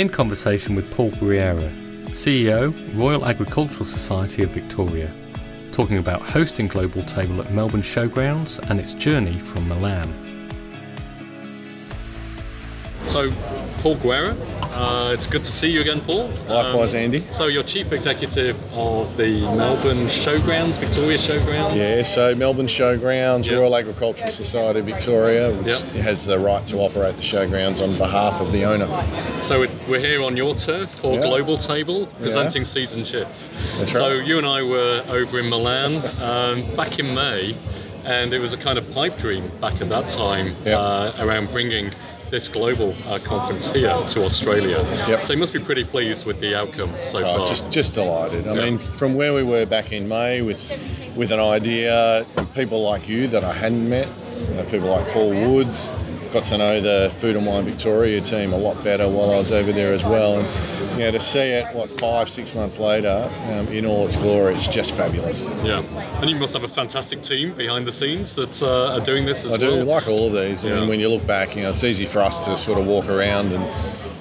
in conversation with Paul Guerriera, CEO, Royal Agricultural Society of Victoria, talking about hosting Global Table at Melbourne Showgrounds and its journey from Milan. So, Paul Guerra, uh, it's good to see you again, Paul. Likewise, um, Andy. So, you're chief executive of the Melbourne Showgrounds, Victoria Showgrounds. Yeah, so Melbourne Showgrounds, yep. Royal Agricultural Society Victoria, which yep. has the right to operate the showgrounds on behalf of the owner. So, we're here on your turf for yep. Global Table, presenting seeds and chips. That's right. So, you and I were over in Milan um, back in May, and it was a kind of pipe dream back at that time uh, around bringing this global uh, conference here to Australia. Yep. So you must be pretty pleased with the outcome so oh, far. Just, just delighted. I mean, from where we were back in May with, with an idea, people like you that I hadn't met, you know, people like Paul Woods, got to know the Food and Wine Victoria team a lot better while I was over there as well. And you know, to see it, what, five, six months later, um, in all its glory, it's just fabulous. Yeah. And you must have a fantastic team behind the scenes that uh, are doing this as I well. I do, like all of these. Yeah. I mean, when you look back, you know, it's easy for us to sort of walk around and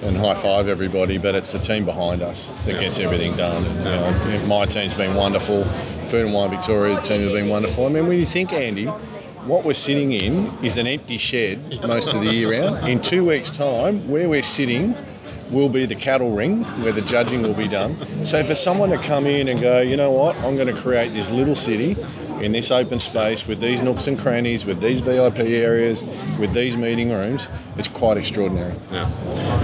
and high five everybody, but it's the team behind us that yeah. gets everything done. And, you know, my team's been wonderful. Food and Wine Victoria team have been wonderful. I mean, when you think, Andy, what we're sitting in is an empty shed most of the year round. In two weeks' time, where we're sitting will be the cattle ring where the judging will be done. So for someone to come in and go, you know what, I'm going to create this little city in this open space with these nooks and crannies, with these VIP areas, with these meeting rooms, it's quite extraordinary. Yeah,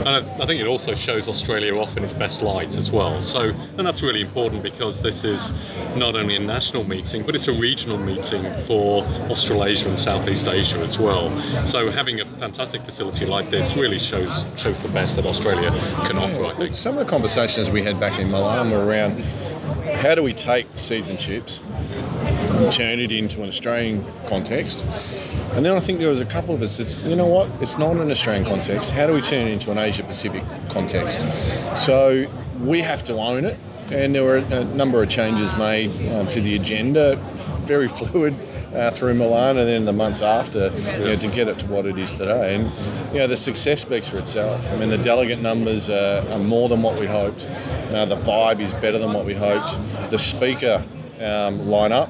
and I think it also shows Australia off in its best light as well. So, and that's really important because this is not only a national meeting, but it's a regional meeting for Australasia and Southeast Asia as well. So, having a fantastic facility like this really shows shows the best that Australia can offer. I think some of the conversations we had back in Milan were around how do we take seeds and chips and turn it into an Australian context? And then I think there was a couple of us that, you know what, it's not an Australian context. How do we turn it into an Asia Pacific context? So we have to own it. And there were a number of changes made uh, to the agenda, very fluid uh, through Milan, and then the months after, you know, to get it to what it is today. And you know, the success speaks for itself. I mean, the delegate numbers are, are more than what we hoped. Uh, the vibe is better than what we hoped. The speaker um, lineup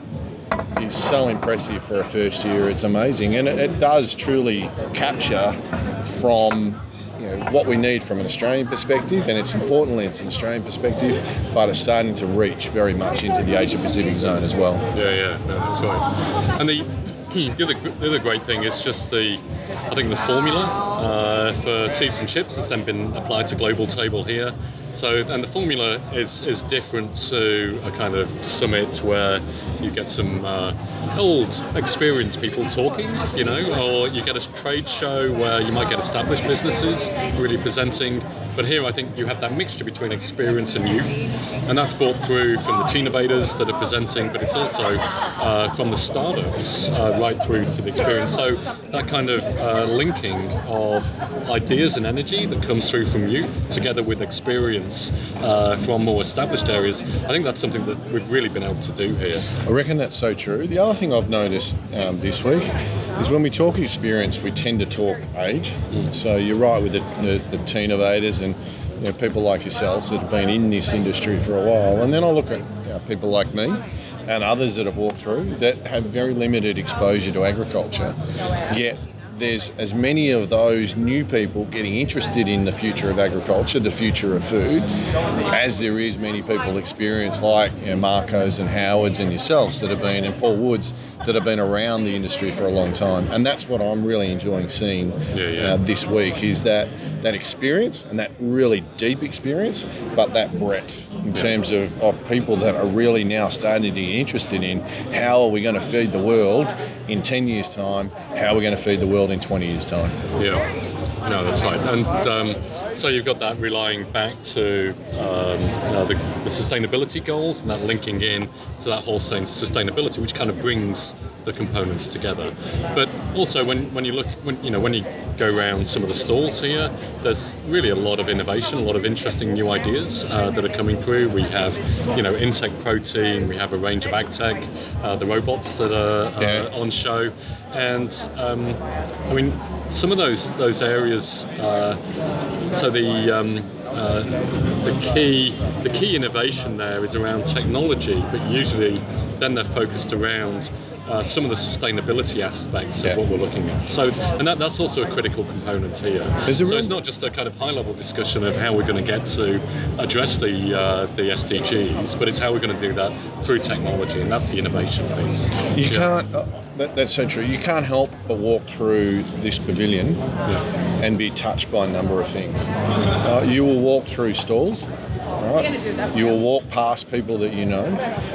is so impressive for a first year. It's amazing, and it, it does truly capture from you know, what we need from an Australian perspective, and it's importantly it's an Australian perspective, but it's starting to reach very much into the Asia Pacific zone as well. Yeah, yeah, no, that's right. And the the other, the other great thing is just the, I think the formula uh, for seeds and chips has then been applied to global table here. So, and the formula is, is different to a kind of summit where you get some uh, old, experienced people talking, you know, or you get a trade show where you might get established businesses really presenting. But here I think you have that mixture between experience and youth, and that's brought through from the innovators that are presenting, but it's also uh, from the startups uh, right through to the experience. So that kind of uh, linking of ideas and energy that comes through from youth together with experience uh, from more established areas, I think that's something that we've really been able to do here. I reckon that's so true. The other thing I've noticed um, this week is when we talk experience, we tend to talk age. Mm. So you're right with the, the, the innovators and you know, people like yourselves that have been in this industry for a while. And then I look at you know, people like me and others that have walked through that have very limited exposure to agriculture, yet there's as many of those new people getting interested in the future of agriculture, the future of food, as there is many people experienced like you know, Marcos and Howards and yourselves that have been, and Paul Woods that have been around the industry for a long time. And that's what I'm really enjoying seeing yeah, yeah. Uh, this week is that that experience and that really deep experience, but that breadth in terms of, of people that are really now starting to get interested in how are we going to feed the world in 10 years' time, how are we going to feed the world in 20 years' time. Yeah, no, that's right. And um, so you've got that relying back to um, know, the, the, sustainability goals and that linking in to that whole saying sustainability, which kind of brings the components together. But also when, when you look when you know when you go around some of the stalls here, there's really a lot of innovation, a lot of interesting new ideas uh, that are coming through. We have you know insect protein, we have a range of ag tech, uh, the robots that are uh, yeah. on show, and um, I mean some of those those areas Australia's uh, so the um, uh, the key the key innovation there is around technology, but usually then they're focused around uh, some of the sustainability aspects of Yeah. what we're looking at. So, and that, that's also a critical component here. So it's not just a kind of high-level discussion of how we're going to get to address the uh, the SDGs, but it's how we're going to do that through technology, and that's the innovation piece. You Yeah. can't. Uh, that, that's so true. You can't help but walk through this pavilion Yeah. and be touched by a number of things. Uh, you will walk through stalls. Right? You will walk past people that you know.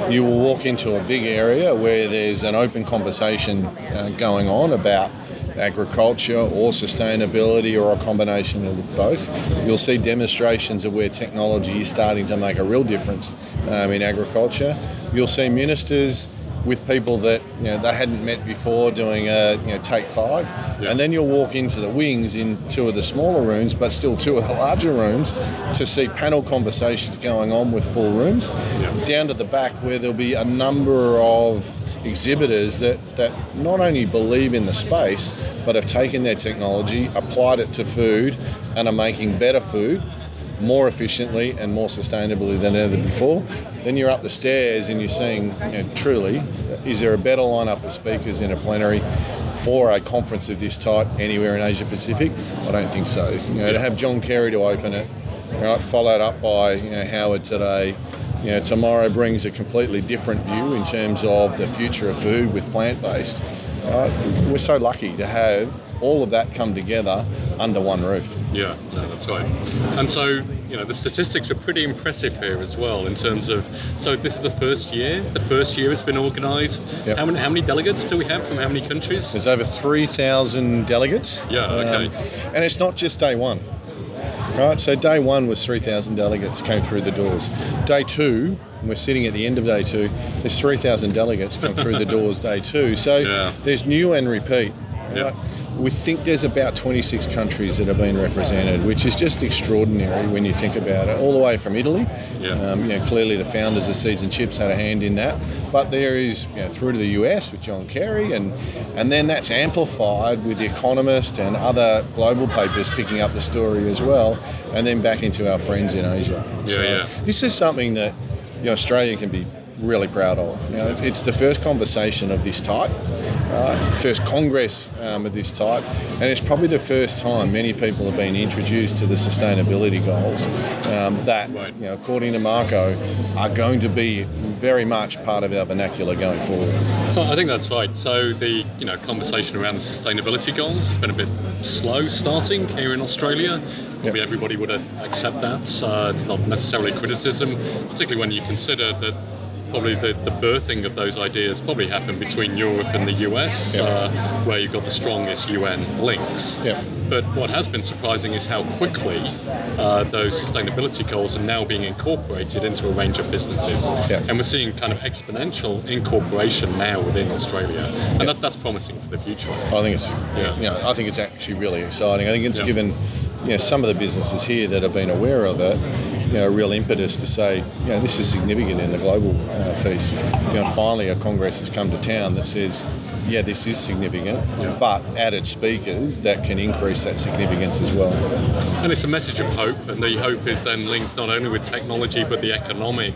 You will walk into a big area where there's an open conversation uh, going on about agriculture or sustainability or a combination of both. You'll see demonstrations of where technology is starting to make a real difference um, in agriculture. You'll see ministers with people that you know they hadn't met before doing a you know take five Yeah. and then you'll walk into the wings in two of the smaller rooms but still two of the larger rooms to see panel conversations going on with full rooms Yeah. down to the back where there'll be a number of exhibitors that that not only believe in the space but have taken their technology applied it to food and are making better food more efficiently and more sustainably than ever before. Then you're up the stairs and you're seeing, you know, truly, is there a better lineup of speakers in a plenary for a conference of this type anywhere in Asia Pacific? I don't think so. You know, to have John Kerry to open it, right, followed up by you know, Howard today. You know, tomorrow brings a completely different view in terms of the future of food with plant-based. Right? We're so lucky to have all of that come together under one roof. Yeah, no, that's right. And so, you know, the statistics are pretty impressive here as well in terms of. So this is the first year. The first year it's been organised. Yep. How many how many delegates do we have from how many countries? There's over 3,000 delegates. Yeah, okay. Um, and it's not just day one. Right, so day one was 3,000 delegates came through the doors. Day two, and we're sitting at the end of day two, there's 3,000 delegates come through the doors day two. So Yeah. there's new and repeat. Yeah. We think there's about 26 countries that have been represented, which is just extraordinary when you think about it. All the way from Italy, Yeah. um, you know, clearly the founders of Seeds and Chips had a hand in that. But there is you know, through to the US with John Kerry, and and then that's amplified with The Economist and other global papers picking up the story as well, and then back into our friends in Asia. Yeah, yeah. This is something that you know, Australia can be really proud of. You know, it's the first conversation of this type, uh, first congress um, of this type, and it's probably the first time many people have been introduced to the sustainability goals um, that, you know, according to Marco, are going to be very much part of our vernacular going forward. So I think that's right. So the you know conversation around the sustainability goals has been a bit slow starting here in Australia. Probably Yep. everybody would accept that. Uh, it's not necessarily criticism, particularly when you consider that probably the, the birthing of those ideas probably happened between Europe and the US, Yep. uh, where you've got the strongest UN links. Yep. But what has been surprising is how quickly uh, those sustainability goals are now being incorporated into a range of businesses. Yeah. And we're seeing kind of exponential incorporation now within Australia. And that, that's promising for the future. I think it's, Yeah. you know, I think it's actually really exciting. I think it's Yeah. given, you know, some of the businesses here that have been aware of it, you know, a real impetus to say, you know, this is significant in the global uh, piece. You know, finally a congress has come to town that says, yeah, this is significant, Yeah. but added speakers that can increase that significance as well. And it's a message of hope, and the hope is then linked not only with technology but the economic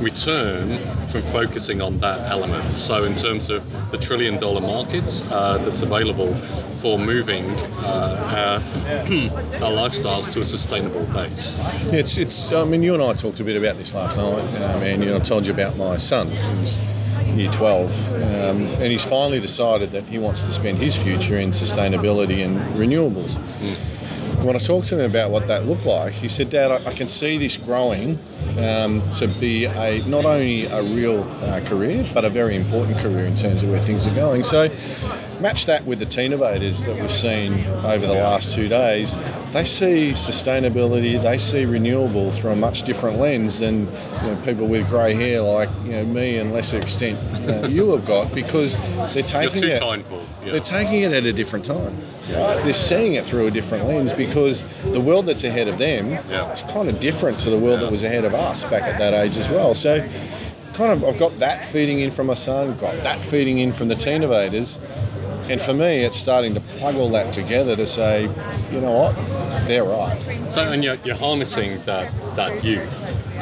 return from focusing on that element. So, in terms of the trillion dollar market uh, that's available for moving uh, our, our lifestyles to a sustainable base. It's, it's. I mean, you and I talked a bit about this last night, um, and you know, I told you about my son, who's year 12, um, and he's finally decided that he wants to spend his future in sustainability and renewables. When I talked to him about what that looked like, he said, "Dad, I, I can see this growing um, to be a not only a real uh, career, but a very important career in terms of where things are going." So, match that with the Teenovators that we've seen over the last two days. They see sustainability, they see renewable through a much different lens than you know, people with grey hair like you know me and lesser extent uh, you have got because they're taking too it. kind. Yeah. They're taking it at a different time. Right? They're seeing it through a different lens because the world that's ahead of them Yeah. is kind of different to the world Yeah. that was ahead of us back at that age as well. So, kind of, I've got that feeding in from my son, got that feeding in from the Teenovators. And for me, it's starting to plug all that together to say, you know what, they're right. So, and you're, you're harnessing that, that youth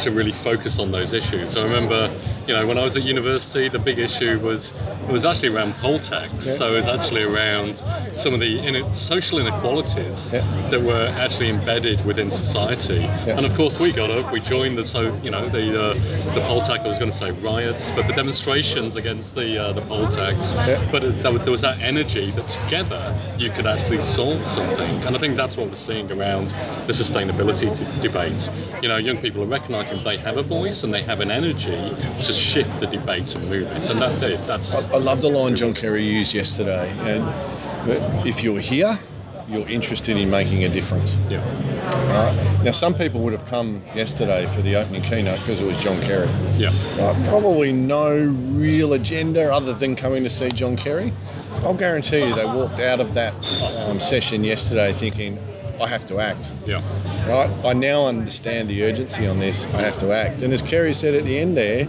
to really focus on those issues. So I remember, you know, when I was at university, the big issue was it was actually around poll tax. Yeah. So it was actually around some of the in- social inequalities Yeah. that were actually embedded within society. Yeah. And of course, we got up, we joined the so you know the uh, the poll tax. I was going to say riots, but the demonstrations against the uh, the poll tax. But it, there was- that energy that together you could actually solve something. And I think that's what we're seeing around the sustainability d- debate. You know, young people are recognizing they have a voice and they have an energy to shift the debate and move it. And that that's I, I love the line John Kerry used yesterday. And if you're here, you're interested in making a difference. yeah, Right? Now, some people would have come yesterday for the opening keynote because it was John Kerry. yeah, Right? Probably no real agenda other than coming to see John Kerry. I'll guarantee you they walked out of that um, session yesterday thinking, I have to act. yeah, Right? I now understand the urgency on this. I have to act. And as Kerry said at the end there,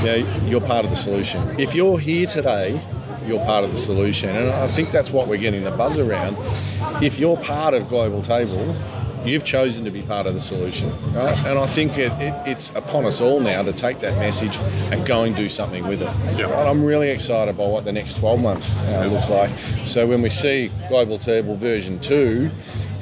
you know, you're part of the solution. If you're here today, you're part of the solution. And I think that's what we're getting the buzz around. If you're part of Global Table, you've chosen to be part of the solution. Right? And I think it, it, it's upon us all now to take that message and go and do something with it. Yeah. Right? I'm really excited by what the next 12 months uh, looks like. So when we see Global Table version 2,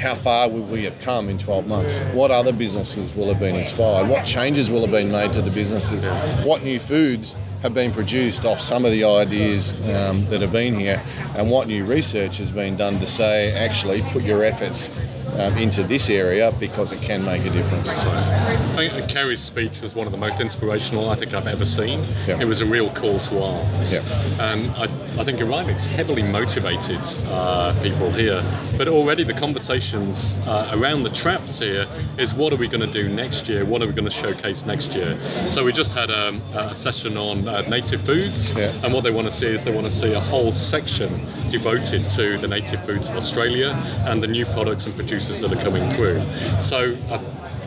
how far will we have come in 12 months? What other businesses will have been inspired? What changes will have been made to the businesses? What new foods have been produced off some of the ideas um, that have been here? And what new research has been done to say, actually, put your efforts um, into this area because it can make a difference. I think Kerry's speech was one of the most inspirational I think I've ever seen. Yeah. It was a real call to arms. Yeah. And I, I think you're right, it's heavily motivated uh, people here. But already the conversations uh, around the traps here is what are we going to do next year? What are we going to showcase next year? So we just had um, a session on uh, native foods. Yeah. And what they want to see is they want to see a whole section devoted to the native foods of Australia and the new products and producers that are coming through. So uh,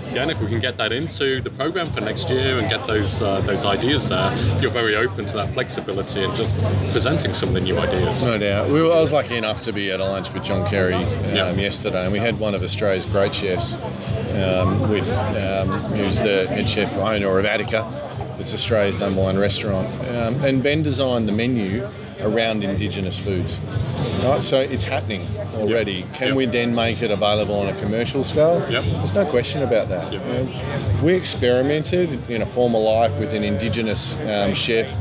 again, if we can get that into the program for next year and get those uh, those ideas there, you're very open to that flexibility and just presenting some of the new ideas. No doubt. We were, I was lucky enough to be at a lunch with John Kerry um, Yeah. yesterday, and we had one of Australia's great chefs, um, with um, who's the head chef owner of Attica. It's Australia's number one restaurant, um, and Ben designed the menu around Indigenous foods. Right, so it's happening already. Can Yep. we then make it available on a commercial scale? Yep. There's no question about that. Yep. You know, we experimented in a former life with an Indigenous um, chef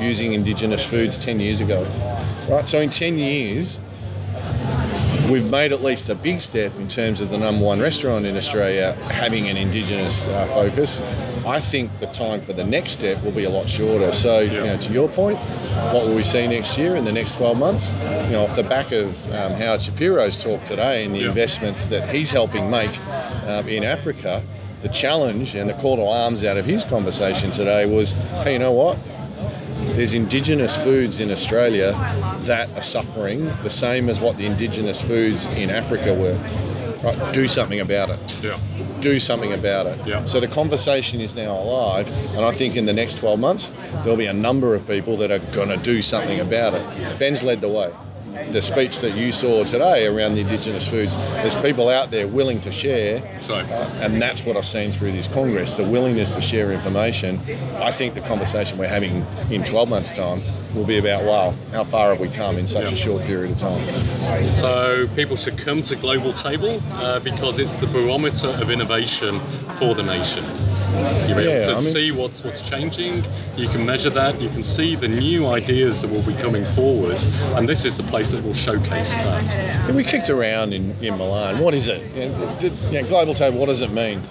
using Indigenous foods 10 years ago. Right, so in 10 years, we've made at least a big step in terms of the number one restaurant in Australia having an Indigenous uh, focus. I think the time for the next step will be a lot shorter. So, you know, to your point, what will we see next year in the next 12 months? You know, off the back of um, Howard Shapiro's talk today and the Yeah. investments that he's helping make um, in Africa, the challenge and the call to arms out of his conversation today was, hey, you know what? There's indigenous foods in Australia that are suffering the same as what the indigenous foods in Africa were. Right, do something about it. Yeah. Do something about it. Yeah. So the conversation is now alive, and I think in the next 12 months there'll be a number of people that are going to do something about it. Ben's led the way. The speech that you saw today around the indigenous foods, there's people out there willing to share, uh, and that's what I've seen through this Congress the willingness to share information. I think the conversation we're having in 12 months' time will be about wow, how far have we come in such Yeah. a short period of time? So people should come to Global Table uh, because it's the barometer of innovation for the nation. You're able Yeah, to I mean- see what's what's changing. You can measure that. You can see the new ideas that will be coming forward, and this is the place that will showcase that. We kicked around in, in Milan. What is it? You know, did, you know, global table, what does it mean?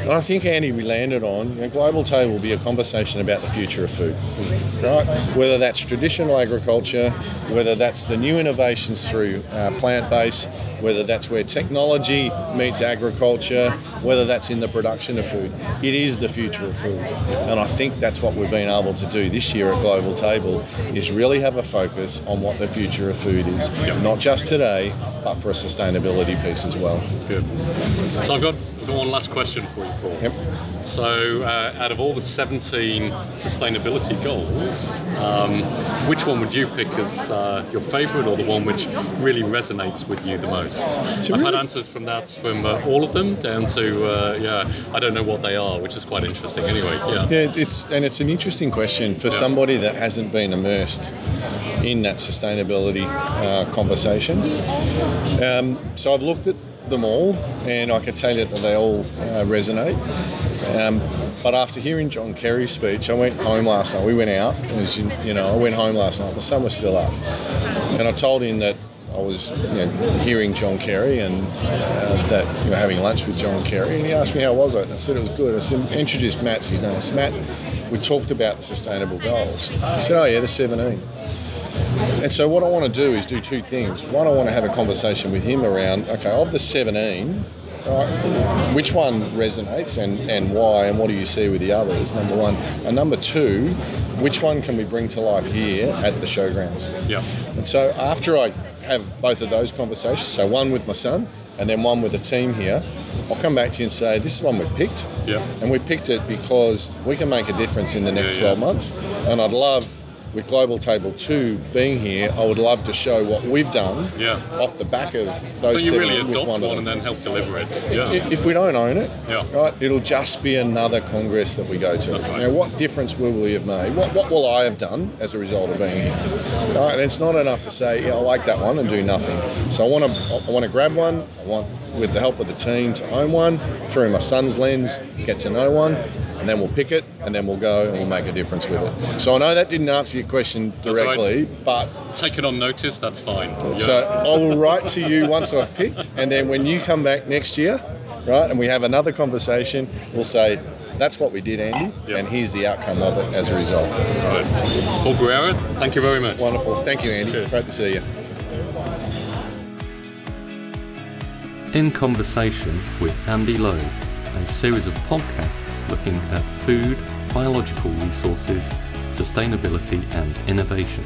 And I think, Andy, we landed on you know, global table will be a conversation about the future of food, right? Whether that's traditional agriculture, whether that's the new innovations through uh, plant based, whether that's where technology meets agriculture, whether that's in the production of food. It is the future of food. And I think that's what we've been able to do this year at Global Table is really have a focus on what the future of food is. Not just today, but for a sustainability piece as well. Good. So I've got, I've got one last question for you. Paul. Yep. So, uh, out of all the 17 sustainability goals, um, which one would you pick as uh, your favourite or the one which really resonates with you the most? I've really- had answers from that from uh, all of them down to, uh, yeah, I don't know what they are, which is quite interesting anyway. Yeah. Yeah, it's, it's and it's an interesting question for Yeah. somebody that hasn't been immersed in that sustainability uh, conversation. Um, so I've looked at them all, and I can tell you that they all uh, resonate. Um, but after hearing John Kerry's speech, I went home last night. We went out, as you, you know, I went home last night. The sun was still up, and I told him that I was you know, hearing John Kerry and uh, that you know having lunch with John Kerry, and he asked me how was it. And I said it was good. I said introduced Matt's his name. Said, Matt, we talked about the sustainable goals. He said, oh yeah, the 17. And so what I want to do is do two things. One, I want to have a conversation with him around okay, of the 17. Right, which one resonates and, and why, and what do you see with the others? Number one. And number two, which one can we bring to life here at the showgrounds? Yeah. And so after I have both of those conversations, so one with my son and then one with the team here, I'll come back to you and say, this is one we picked. Yeah. And we picked it because we can make a difference in the next Yeah, yeah. 12 months. And I'd love, with Global Table 2 being here, I would love to show what we've done Yeah. off the back of those So you really 17 adopt one, them. and then help deliver it. Yeah. If we don't own it, Yeah. right, it'll just be another congress that we go to. That's right. Now, what difference will we have made? What, what will I have done as a result of being here? Right, and it's not enough to say, yeah, I like that one and do nothing. So I want to, I want to grab one. I want, with the help of the team, to own one through my son's lens, get to know one, and then we'll pick it, and then we'll go and we'll make a difference with it. So I know that didn't answer your question That's right. directly, but Take it on notice, that's fine. Yeah. so I will write to you once I've picked, and then when you come back next year, right, and we have another conversation, we'll say, that's what we did, Andy, Yeah. and here's the outcome of it as a result. Right. Paul Guerrero, thank you very much. Wonderful. Thank you, Andy. Cheers. Great to see you. In Conversation with Andy Lowe, a series of podcasts looking at food, biological resources, sustainability, and innovation.